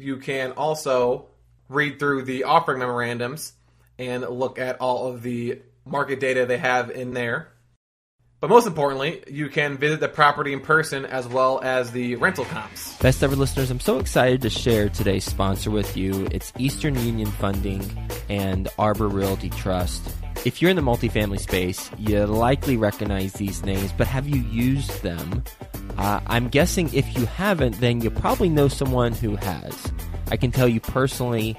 you can also read through the offering memorandums and look at all of the market data they have in there. But most importantly, you can visit the property in person as well as the rental comps. Best ever listeners, I'm so excited to share today's sponsor with you. It's Eastern Union Funding and Arbor Realty Trust. If you're in the multifamily space, you likely recognize these names, but have you used them? Uh, I'm guessing if you haven't, then you probably know someone who has. I can tell you personally,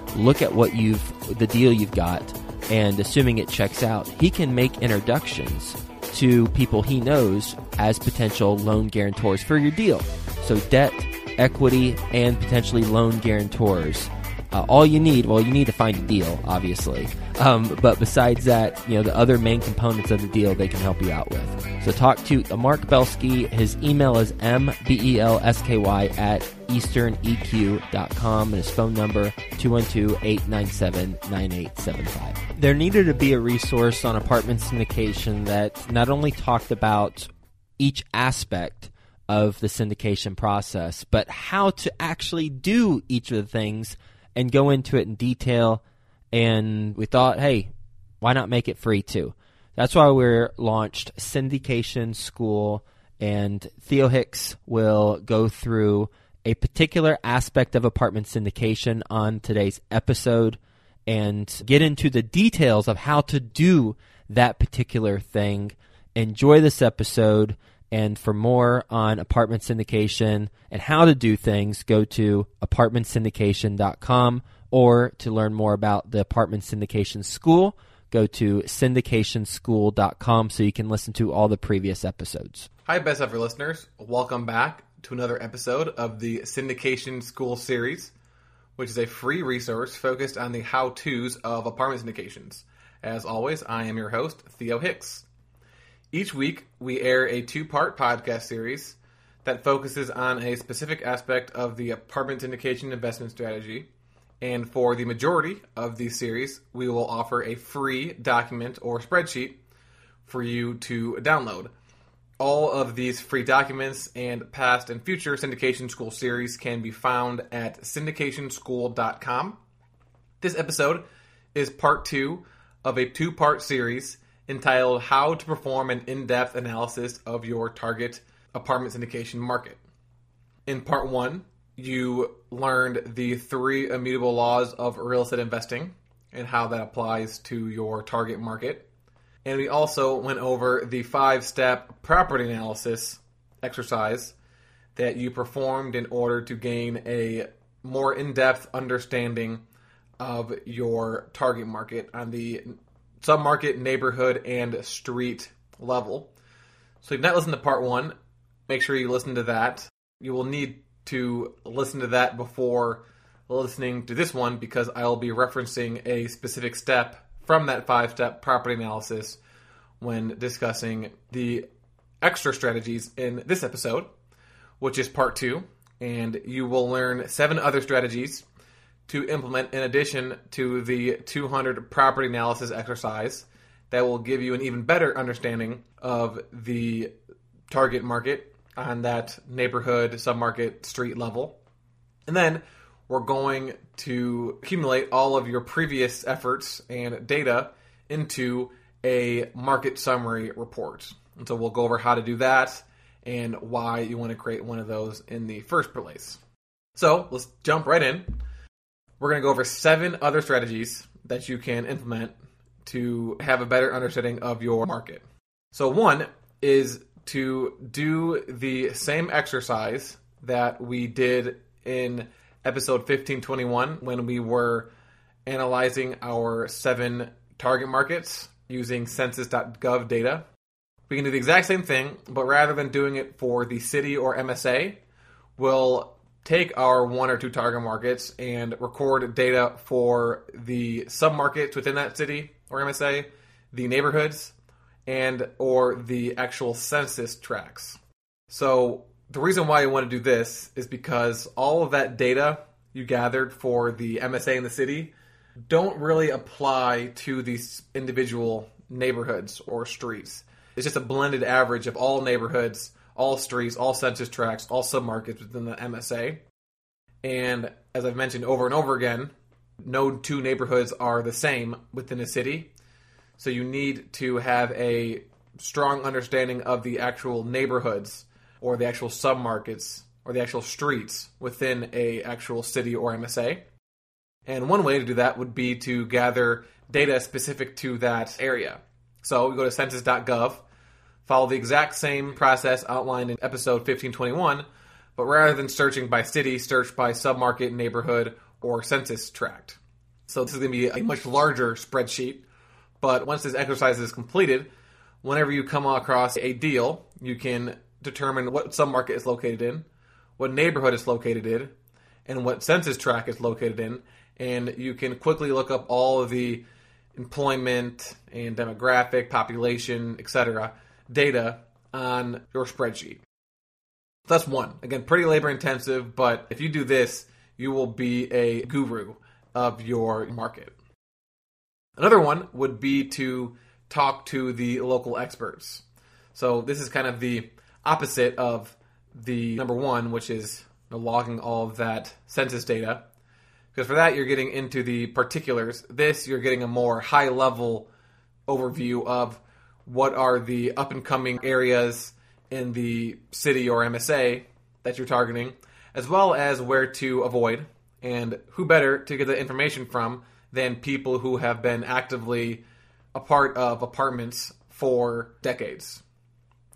look at what you've the deal you've got and assuming it checks out, he can make introductions to people he knows as potential loan guarantors for your deal. So debt, equity, and potentially loan guarantors. Uh, all you need, well, you need to find a deal, obviously. Um, but besides that, you know, the other main components of the deal they can help you out with. So talk to Mark Belsky. His email is mbelsky at easterneq.com and his phone number 212-897-9875. There needed to be a resource on apartment syndication that not only talked about each aspect of the syndication process, but how to actually do each of the things and go into it in detail and we thought, hey, why not make it free too? That's why we launched Syndication School, and Theo Hicks will go through a particular aspect of apartment syndication on today's episode and get into the details of how to do that particular thing. Enjoy this episode. And for more on apartment syndication and how to do things, go to apartmentsyndication.com or to learn more about the Apartment Syndication School, go to syndicationschool.com so you can listen to all the previous episodes. Hi, best ever listeners. Welcome back to another episode of the Syndication School series, which is a free resource focused on the how to's of apartment syndications. As always, I am your host, Theo Hicks. Each week, we air a two part podcast series that focuses on a specific aspect of the apartment syndication investment strategy and for the majority of these series, we will offer a free document or spreadsheet for you to download. All of these free documents and past and future Syndication School series can be found at syndicationschool.com. This episode is part two of a two part series entitled How to Perform an In Depth Analysis of Your Target Apartment Syndication Market. In part one, you learned the three immutable laws of real estate investing and how that applies to your target market. And we also went over the five step property analysis exercise that you performed in order to gain a more in depth understanding of your target market on the submarket, neighborhood, and street level. So if you've not listened to part one, make sure you listen to that. You will need to listen to that before listening to this one because I'll be referencing a specific step from that five step property analysis when discussing the extra strategies in this episode, which is part two. And you will learn seven other strategies to implement in addition to the 200 property analysis exercise that will give you an even better understanding of the target market on that neighborhood, submarket, street level. And then we're going to accumulate all of your previous efforts and data into a market summary report. And so we'll go over how to do that and why you want to create one of those in the first place. So let's jump right in. We're going to go over seven other strategies that you can implement to have a better understanding of your market. So, one is to do the same exercise that we did in episode 1521 when we were analyzing our seven target markets using census.gov data. We can do the exact same thing, but rather than doing it for the city or MSA, we'll take our one or two target markets and record data for the submarkets within that city or MSA, the neighborhoods, and or the actual census tracts. So the reason why you want to do this is because all of that data you gathered for the MSA in the city don't really apply to these individual neighborhoods or streets. It's just a blended average of all neighborhoods, all streets, all census tracts, all submarkets within the MSA. And as I've mentioned over and over again, no two neighborhoods are the same within a city. So you need to have a strong understanding of the actual neighborhoods or the actual submarkets or the actual streets within a actual city or MSA. And one way to do that would be to gather data specific to that area. So we go to census.gov, follow the exact same process outlined in episode 1521, but rather than searching by city, search by submarket, neighborhood, or census tract. So this is going to be a much larger spreadsheet, but once this exercise is completed, whenever you come across a deal, you can determine what submarket is located in, what neighborhood it's located in, and what census tract it's located in, and you can quickly look up all of the employment and demographic, population, etc. data on your spreadsheet. That's one. Again, pretty labor intensive, but if you do this, you will be a guru of your market. Another one would be to talk to the local experts. So this is kind of the opposite of the number one, which is logging all of that census data. Because for that, you're getting into the particulars. This, you're getting a more high level overview of what are the up and coming areas in the city or MSA that you're targeting, as well as where to avoid. And who better to get the information from than people who have been actively a part of apartments for decades.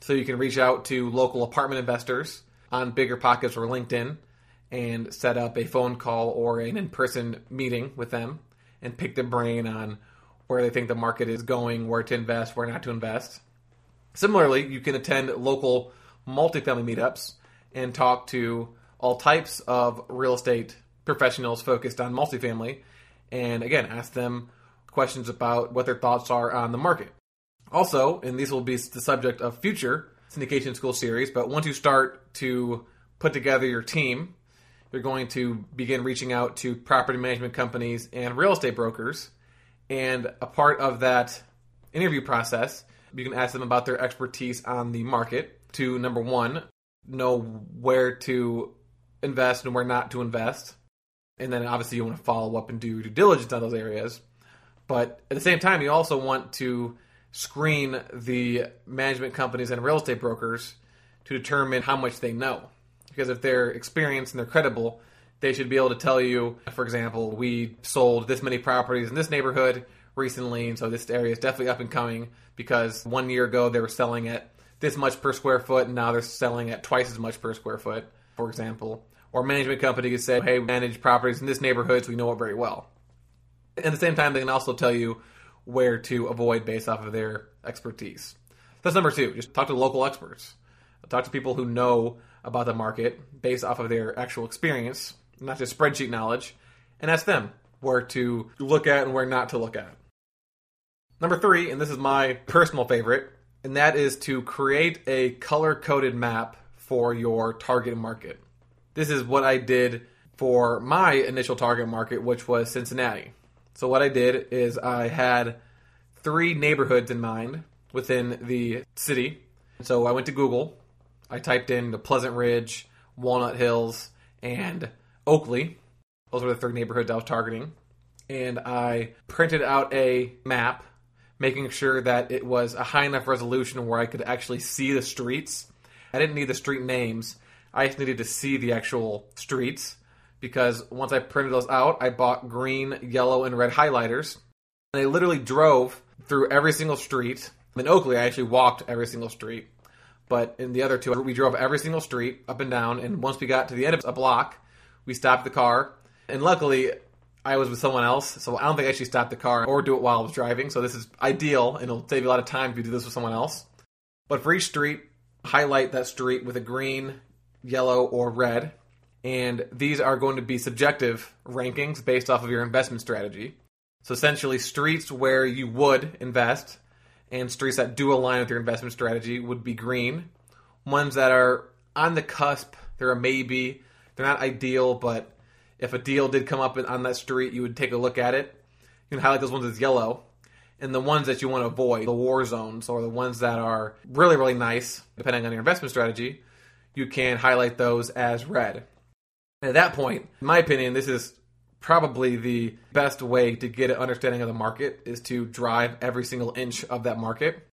So you can reach out to local apartment investors on BiggerPockets or LinkedIn and set up a phone call or an in person meeting with them and pick their brain on where they think the market is going, where to invest, where not to invest. Similarly, you can attend local multifamily meetups and talk to all types of real estate professionals focused on multifamily and again ask them questions about what their thoughts are on the market. Also, and these will be the subject of future syndication school series, but once you start to put together your team, you're going to begin reaching out to property management companies and real estate brokers. And a part of that interview process, you can ask them about their expertise on the market to number one, know where to invest and where not to invest. And then obviously you want to follow up and do due diligence on those areas. But at the same time, you also want to screen the management companies and real estate brokers to determine how much they know. Because if they're experienced and they're credible, they should be able to tell you, for example, we sold this many properties in this neighborhood recently, and so this area is definitely up and coming because one year ago they were selling at this much per square foot, and now they're selling at twice as much per square foot, for example. Or management company could say, hey, we manage properties in this neighborhood, so we know it very well. At the same time, they can also tell you where to avoid based off of their expertise. That's number two. Just talk to local experts. Talk to people who know about the market based off of their actual experience, not just spreadsheet knowledge, and ask them where to look at and where not to look at. Number three, and this is my personal favorite, and that is to create a color coded map for your target market. This is what I did for my initial target market, which was Cincinnati. So, what I did is I had three neighborhoods in mind within the city. So, I went to Google, I typed in the Pleasant Ridge, Walnut Hills, and Oakley. Those were the three neighborhoods I was targeting. And I printed out a map, making sure that it was a high enough resolution where I could actually see the streets. I didn't need the street names, I just needed to see the actual streets because once I printed those out, I bought green, yellow, and red highlighters. And I literally drove through every single street. In Oakley, I actually walked every single street. But in the other two, we drove every single street up and down. And once we got to the end of a block, we stopped the car. And luckily, I was with someone else, so I don't think I actually stopped the car or do it while I was driving. So this is ideal, and it'll save you a lot of time if you do this with someone else. But for each street, highlight that street with a green, yellow, or red. And these are going to be subjective rankings based off of your investment strategy. So essentially, streets where you would invest and streets that do align with your investment strategy would be green. Ones that are on the cusp, they're a maybe. They're not ideal, but if a deal did come up on that street, you would take a look at it. You can highlight those ones as yellow. And the ones that you want to avoid, the war zones, or the ones that are really, really nice, depending on your investment strategy, you can highlight those as red. At that point, in my opinion, this is probably the best way to get an understanding of the market is to drive every single inch of that market.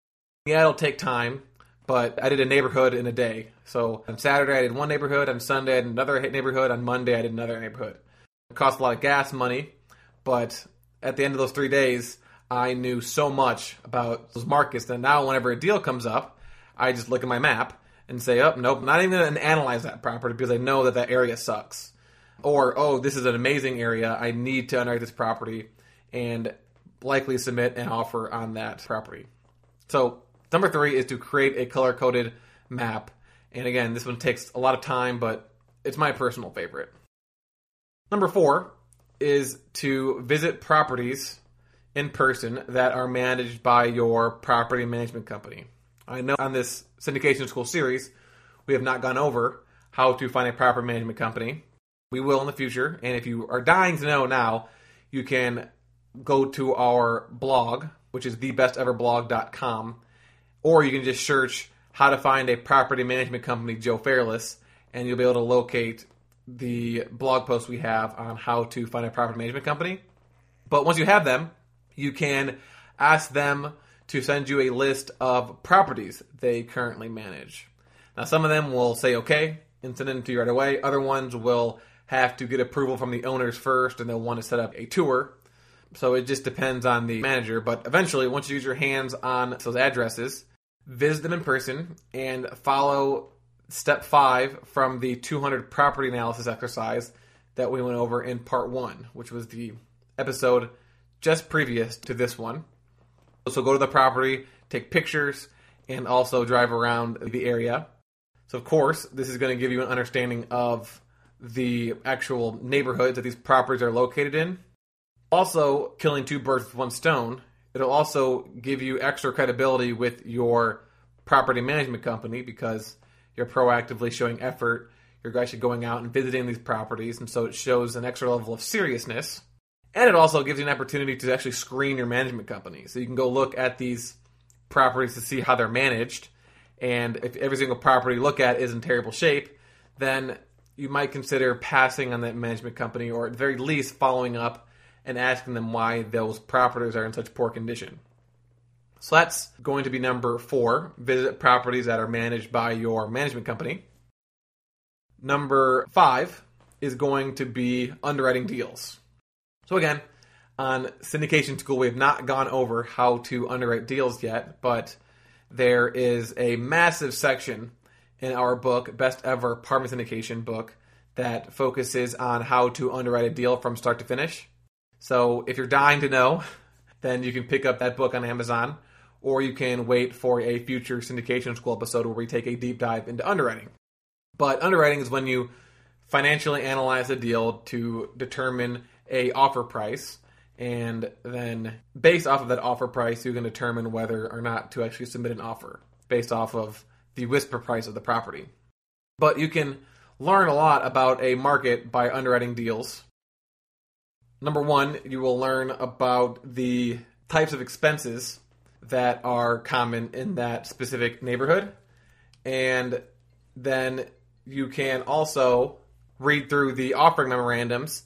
Yeah, it'll take time, but I did a neighborhood in a day. So on Saturday, I did one neighborhood. On Sunday, I did another neighborhood. On Monday, I did another neighborhood. It cost a lot of gas money, but at the end of those three days, I knew so much about those markets that now, whenever a deal comes up, I just look at my map and say, "Oh, nope, not even to analyze that property because I know that that area sucks." Or, "Oh, this is an amazing area. I need to underwrite this property," and likely submit an offer on that property. So, number three is to create a color coded map. And again, this one takes a lot of time, but it's my personal favorite. Number four is to visit properties in person that are managed by your property management company. I know on this syndication school series, we have not gone over how to find a property management company. We will in the future, and if you are dying to know now, you can go to our blog, which is thebesteverblog.com, or you can just search how to find a property management company, Joe Fairless, and you'll be able to locate the blog post we have on how to find a property management company. But once you have them, you can ask them to send you a list of properties they currently manage. Now, some of them will say okay and send it to you right away. Other ones will have to get approval from the owners first and they'll want to set up a tour. So it just depends on the manager. But eventually, once you use your hands on those addresses, visit them in person and follow step five from the 200 property analysis exercise that we went over in part one, which was the episode just previous to this one. So go to the property, take pictures, and also drive around the area. So, of course, this is going to give you an understanding of the actual neighborhoods that these properties are located in. Also, killing two birds with one stone, it'll also give you extra credibility with your property management company because you're proactively showing effort. You're actually going out and visiting these properties, and so it shows an extra level of seriousness. And it also gives you an opportunity to actually screen your management company. So you can go look at these properties to see how they're managed. And if every single property you look at is in terrible shape, then you might consider passing on that management company or at the very least following up and asking them why those properties are in such poor condition. So that's going to be number four visit properties that are managed by your management company. Number five is going to be underwriting deals. So again, on syndication school, we have not gone over how to underwrite deals yet, but there is a massive section in our book, Best Ever Apartment Syndication book, that focuses on how to underwrite a deal from start to finish. So if you're dying to know, then you can pick up that book on Amazon, or you can wait for a future syndication school episode where we take a deep dive into underwriting. But underwriting is when you financially analyze a deal to determine a offer price and then based off of that offer price you can determine whether or not to actually submit an offer based off of the whisper price of the property. But you can learn a lot about a market by underwriting deals. Number 1, you will learn about the types of expenses that are common in that specific neighborhood. And then you can also read through the offering memorandums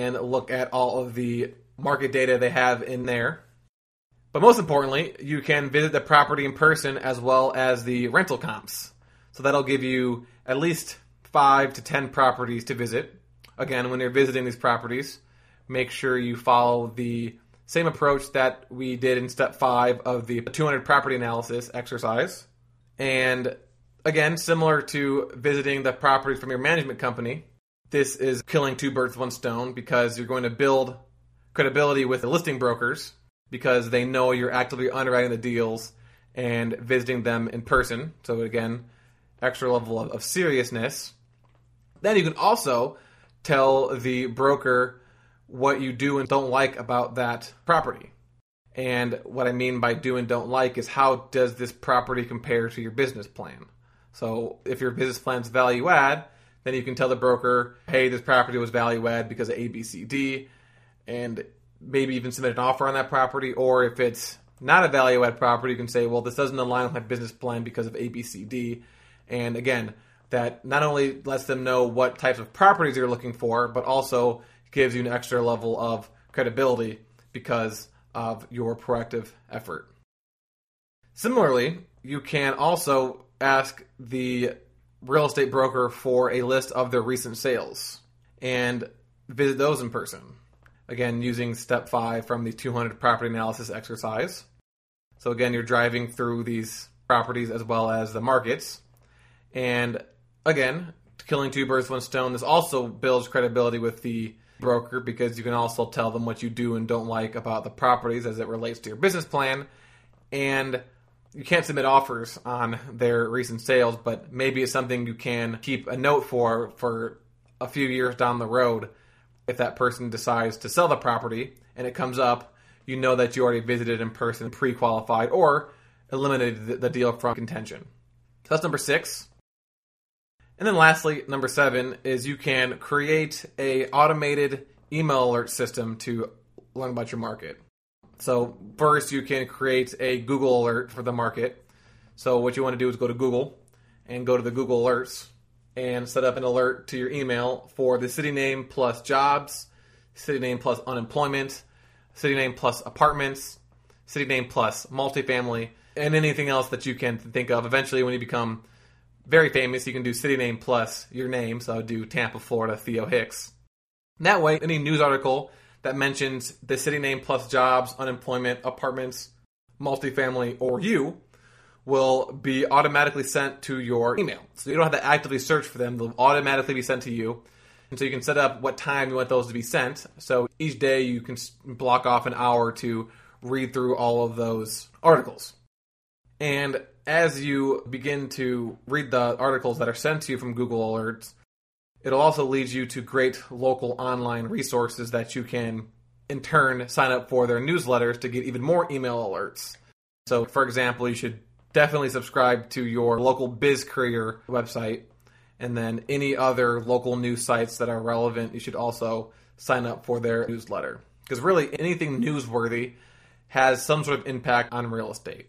and look at all of the market data they have in there. But most importantly, you can visit the property in person as well as the rental comps. So that'll give you at least five to ten properties to visit. Again, when you're visiting these properties, make sure you follow the same approach that we did in step five of the 200 property analysis exercise. And again, similar to visiting the properties from your management company, this is killing two birds with one stone because you're going to build credibility with the listing brokers because they know you're actively underwriting the deals and visiting them in person. So again, extra level of, of seriousness. Then you can also tell the broker what you do and don't like about that property. And what I mean by do and don't like is how does this property compare to your business plan? So if your business plan's value add, then you can tell the broker, hey, this property was value add because of A, B, C, D, and maybe even submit an offer on that property. Or if it's not a value add property, you can say, well, this doesn't align with my business plan because of A, B, C, D. And again, that not only lets them know what types of properties you're looking for, but also gives you an extra level of credibility because of your proactive effort. Similarly, you can also ask the real estate broker for a list of their recent sales and visit those in person. Again, using step five from the 200 property analysis exercise. So, again, you're driving through these properties as well as the markets. And again, killing two birds with one stone, this also builds credibility with the broker because you can also tell them what you do and don't like about the properties as it relates to your business plan. And you can't submit offers on their recent sales, but maybe it's something you can keep a note for for a few years down the road. If that person decides to sell the property and it comes up, you know that you already visited in person, pre-qualified, or eliminated the deal from contention. So that's number six. And then lastly, number seven is you can create a automated email alert system to learn about your market. So first, you can create a Google alert for the market. So what you want to do is go to Google and go to the Google Alerts and set up an alert to your email for the city name plus jobs, city name plus unemployment, city name plus apartments, city name plus multifamily, and anything else that you can think of. Eventually, when you become very famous, you can do city name plus your name. So do Tampa, Florida, Theo Hicks. And that way, any news article that mentions the city name plus jobs, unemployment, apartments, multifamily, or you will be automatically sent to your email. So you don't have to actively search for them, they'll automatically be sent to you. And so you can set up what time you want those to be sent. So each day you can block off an hour to read through all of those articles. And as you begin to read the articles that are sent to you from Google Alerts, It'll also lead you to great local online resources that you can, in turn, sign up for their newsletters to get even more email alerts. So, for example, you should definitely subscribe to your local BizJournal website. And then any other local news sites that are relevant, you should also sign up for their newsletter. Because really, anything newsworthy has some sort of impact on real estate.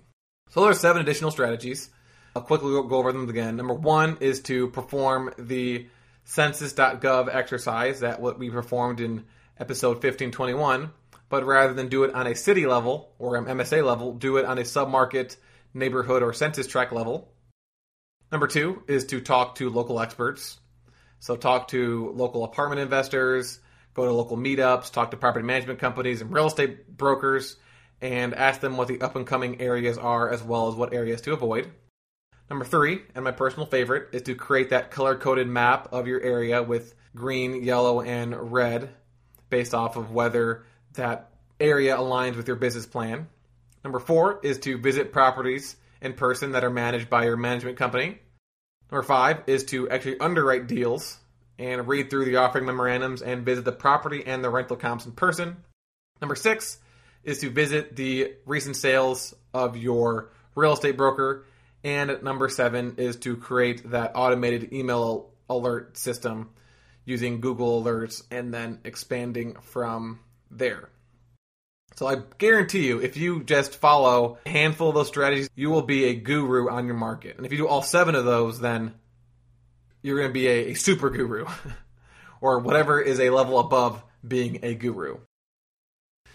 So, there are seven additional strategies. I'll quickly go over them again. Number one is to perform the census.gov exercise that what we performed in episode 1521, but rather than do it on a city level or an MSA level, do it on a submarket, neighborhood, or census tract level. Number two is to talk to local experts. So talk to local apartment investors, go to local meetups, talk to property management companies and real estate brokers, and ask them what the up and coming areas are as well as what areas to avoid. Number three, and my personal favorite, is to create that color coded map of your area with green, yellow, and red based off of whether that area aligns with your business plan. Number four is to visit properties in person that are managed by your management company. Number five is to actually underwrite deals and read through the offering memorandums and visit the property and the rental comps in person. Number six is to visit the recent sales of your real estate broker. And number seven is to create that automated email alert system using Google Alerts and then expanding from there. So I guarantee you, if you just follow a handful of those strategies, you will be a guru on your market. And if you do all seven of those, then you're going to be a, a super guru or whatever is a level above being a guru.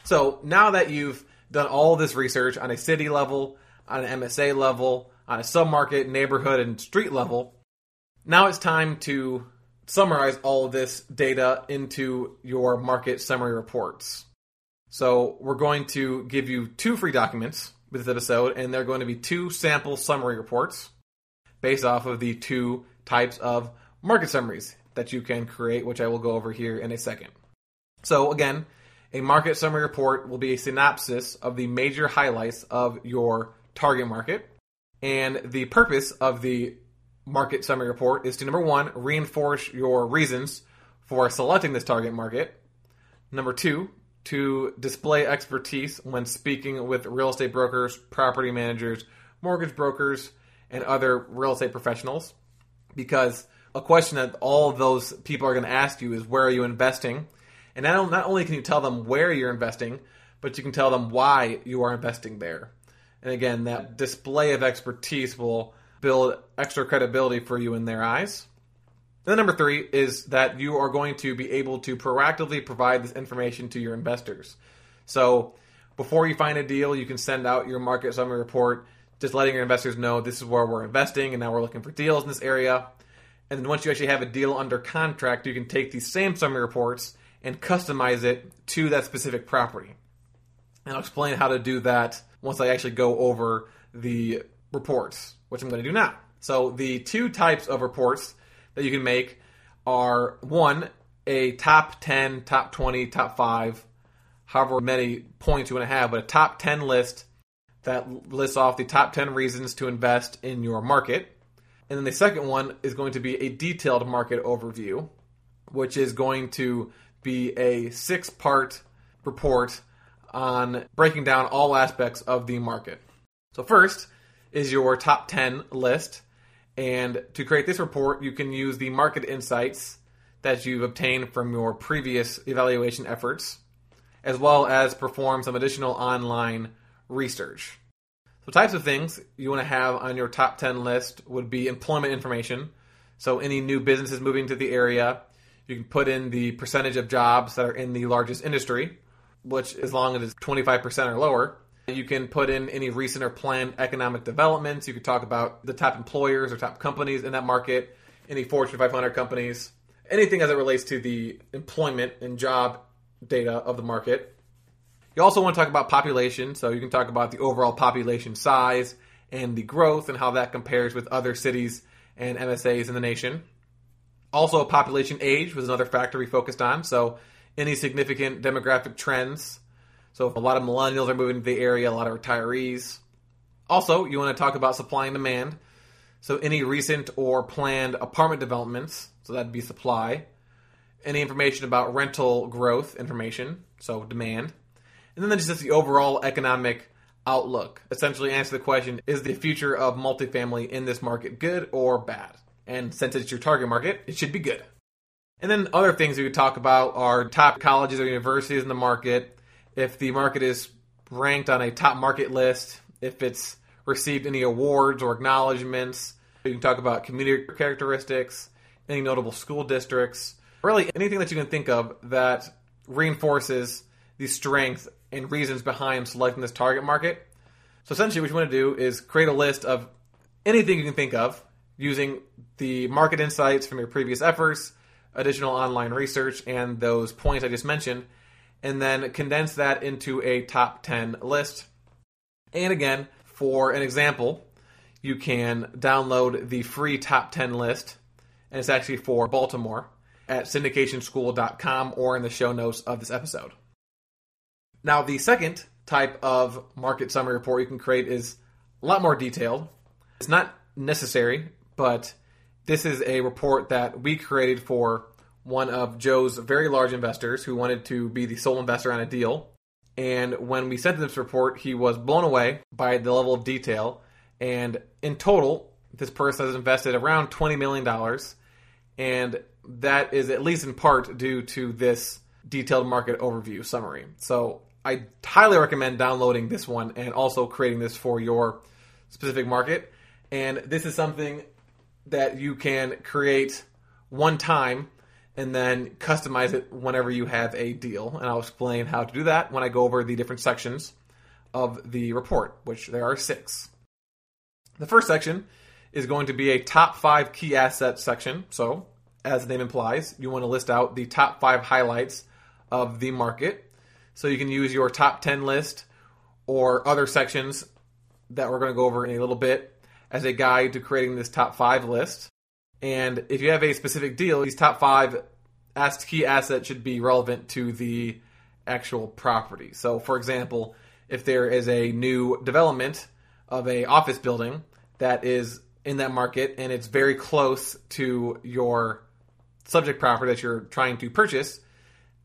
So now that you've done all this research on a city level, on an MSA level, on a submarket, neighborhood, and street level, now it's time to summarize all of this data into your market summary reports. So we're going to give you two free documents with this episode, and they're going to be two sample summary reports based off of the two types of market summaries that you can create, which I will go over here in a second. So again, a market summary report will be a synopsis of the major highlights of your target market. And the purpose of the market summary report is to number one, reinforce your reasons for selecting this target market. Number two, to display expertise when speaking with real estate brokers, property managers, mortgage brokers, and other real estate professionals. Because a question that all those people are going to ask you is where are you investing? And not only can you tell them where you're investing, but you can tell them why you are investing there. And again, that display of expertise will build extra credibility for you in their eyes. Then number three is that you are going to be able to proactively provide this information to your investors. So before you find a deal, you can send out your market summary report, just letting your investors know this is where we're investing and now we're looking for deals in this area. And then once you actually have a deal under contract, you can take these same summary reports and customize it to that specific property. And I'll explain how to do that once I actually go over the reports, which I'm going to do now. So the two types of reports that you can make are one, a top 10, top 20, top 5, however many points you want to have, but a top 10 list that lists off the top 10 reasons to invest in your market. And then the second one is going to be a detailed market overview, which is going to be a six part report on breaking down all aspects of the market. So, first is your top 10 list. And to create this report, you can use the market insights that you've obtained from your previous evaluation efforts, as well as perform some additional online research. So, types of things you want to have on your top 10 list would be employment information. So, any new businesses moving to the area, you can put in the percentage of jobs that are in the largest industry, which, as long as it's 25% or lower, you can put in any recent or planned economic developments. You could talk about the top employers or top companies in that market, any Fortune 500 companies, anything as it relates to the employment and job data of the market. You also want to talk about population, so you can talk about the overall population size and the growth and how that compares with other cities and MSAs in the nation. Also, population age was another factor we focused on, so any significant demographic trends so a lot of millennials are moving to the area, a lot of retirees. Also, you want to talk about supply and demand. So any recent or planned apartment developments, so that'd be supply. Any information about rental growth information, so demand. And then just the overall economic outlook. Essentially answer the question, is the future of multifamily in this market good or bad? And since it's your target market, it should be good. And then other things we could talk about are top colleges or universities in the market, if the market is ranked on a top market list, if it's received any awards or acknowledgments. You can talk about community characteristics, any notable school districts, really anything that you can think of that reinforces the strength and reasons behind selecting this target market. So essentially, what you want to do is create a list of anything you can think of using the market insights from your previous efforts, additional online research, and those points I just mentioned, and then condense that into a top 10 list. And again, for an example, you can download the free top 10 list, and it's actually for Baltimore at syndicationschool.com or in the show notes of this episode. Now, the second type of market summary report you can create is a lot more detailed. It's not necessary, but this is a report that we created for one of Joe's very large investors who wanted to be the sole investor on a deal. And when we sent this report, he was blown away by the level of detail. And in total, this person has invested around $20 million. And that is at least in part due to this detailed market overview summary. So I highly recommend downloading this one and also creating this for your specific market. And this is something that you can create one time and then customize it whenever you have a deal. And I'll explain how to do that when I go over the different sections of the report, which there are six. The first section is going to be a top five key assets section. So, as the name implies, you want to list out the top five highlights of the market. So, you can use your top 10 list or other sections that we're going to go over in a little bit as a guide to creating this top five list. And if you have a specific deal, these top five key assets should be relevant to the actual property. So, for example, if there is a new development of a office building that is in that market and it's very close to your subject property that you're trying to purchase,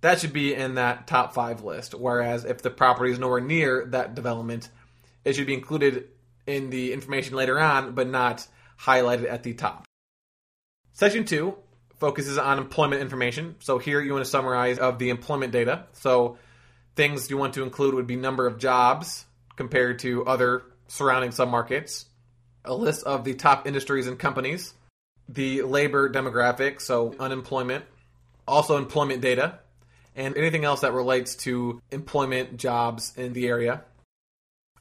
that should be in that top five list. Whereas if the property is nowhere near that development, it should be included in the information later on, but not highlighted at the top. Section two focuses on employment information. So here you want to summarize of the employment data. So things you want to include would be number of jobs compared to other surrounding submarkets, a list of the top industries and companies, the labor demographic, so unemployment, also employment data, and anything else that relates to employment jobs in the area.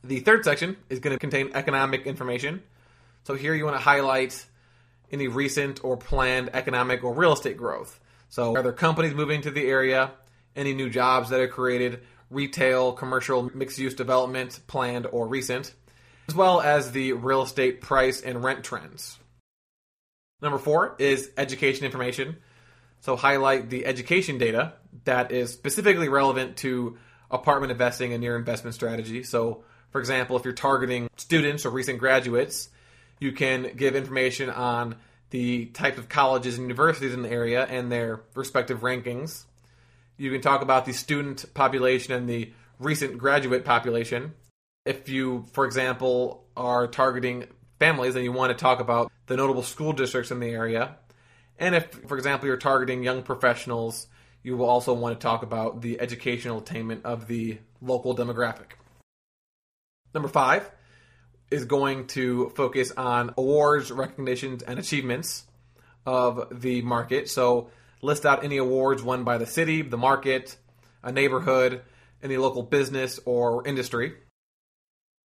The third section is going to contain economic information. So here you want to highlight any recent or planned economic or real estate growth. So are there companies moving to the area? Any new jobs that are created? Retail, commercial, mixed use development planned or recent? As well as the real estate price and rent trends. Number four is education information. So highlight the education data that is specifically relevant to apartment investing and your investment strategy. So for example, if you're targeting students or recent graduates, you can give information on the type of colleges and universities in the area and their respective rankings. You can talk about the student population and the recent graduate population. If you, for example, are targeting families and you want to talk about the notable school districts in the area, and if, for example, you're targeting young professionals, you will also want to talk about the educational attainment of the local demographic. Number five is going to focus on awards, recognitions, and achievements of the market. So list out any awards won by the city, the market, a neighborhood, any local business or industry.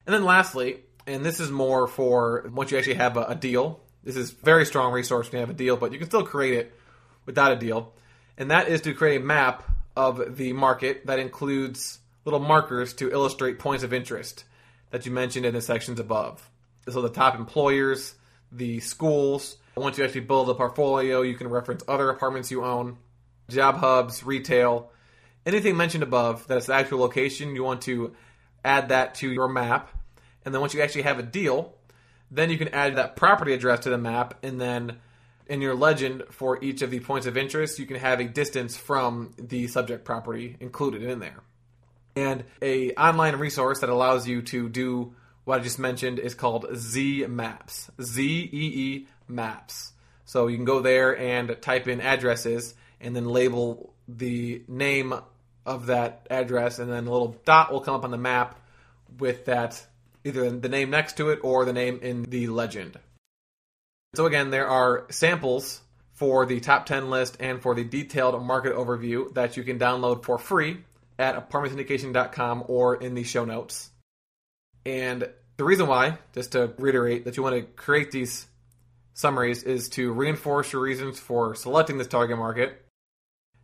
And then lastly, and this is more for once you actually have a, a deal. This is very strong resource when you have a deal, but you can still create it without a deal. And that is to create a map of the market that includes little markers to illustrate points of interest that you mentioned in the sections above. So the top employers, the schools. Once you actually build a portfolio, you can reference other apartments you own, job hubs, retail, anything mentioned above that's the actual location. You want to add that to your map. And then once you actually have a deal, then you can add that property address to the map. And then in your legend for each of the points of interest, you can have a distance from the subject property included in there. And a online resource that allows you to do what I just mentioned is called ZeeMaps. Z E E Maps. So you can go there and type in addresses and then label the name of that address, and then a little dot will come up on the map with that either the name next to it or the name in the legend. So again, there are samples for the top 10 list and for the detailed market overview that you can download for free at apartmentsyndication.com or in the show notes. And the reason why, just to reiterate, that you want to create these summaries is to reinforce your reasons for selecting this target market,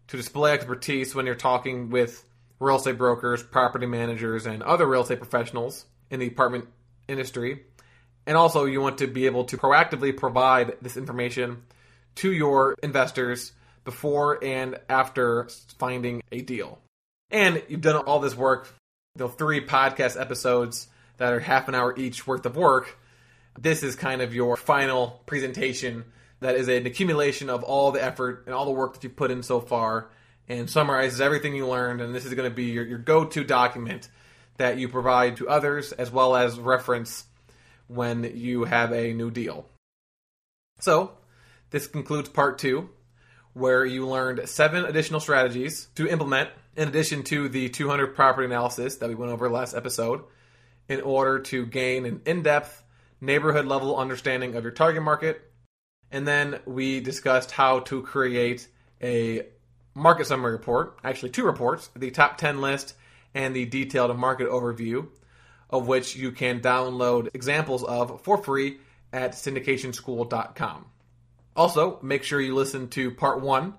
to display expertise when you're talking with real estate brokers, property managers, and other real estate professionals in the apartment industry. And also, you want to be able to proactively provide this information to your investors before and after finding a deal. And you've done all this work the three podcast episodes that are half an hour each worth of work, this is kind of your final presentation that is an accumulation of all the effort and all the work that you've put in so far and summarizes everything you learned. And this is going to be your, your go to document that you provide to others as well as reference when you have a new deal. So, this concludes part two, where you learned seven additional strategies to implement in addition to the 200 property analysis that we went over last episode in order to gain an in depth, neighborhood level understanding of your target market. And then we discussed how to create a market summary report, actually, two reports the top 10 list and the detailed market overview, of which you can download examples of for free at syndicationschool.com. Also, make sure you listen to part one,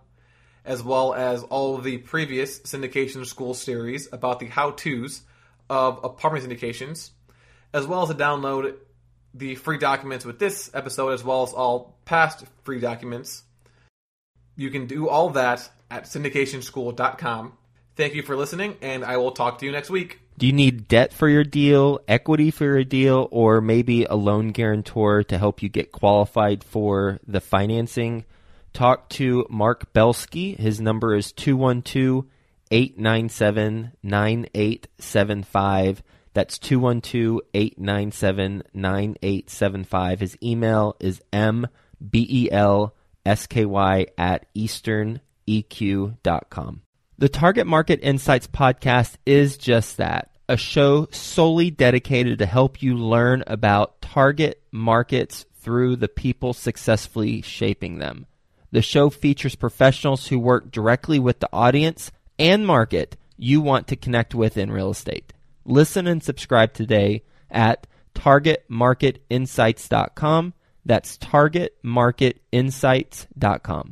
as well as all of the previous syndication school series about the how to's of apartment syndications, as well as to download the free documents with this episode, as well as all past free documents. You can do all that at syndicationschool.com. Thank you for listening, and I will talk to you next week. Do you need debt for your deal, equity for your deal, or maybe a loan guarantor to help you get qualified for the financing? Talk to Mark Belsky. His number is 212 897 9875. That's 212 897 9875. His email is mbelsky at easterneq.com. The Target Market Insights podcast is just that a show solely dedicated to help you learn about target markets through the people successfully shaping them. The show features professionals who work directly with the audience and market you want to connect with in real estate. Listen and subscribe today at targetmarketinsights.com. That's targetmarketinsights.com.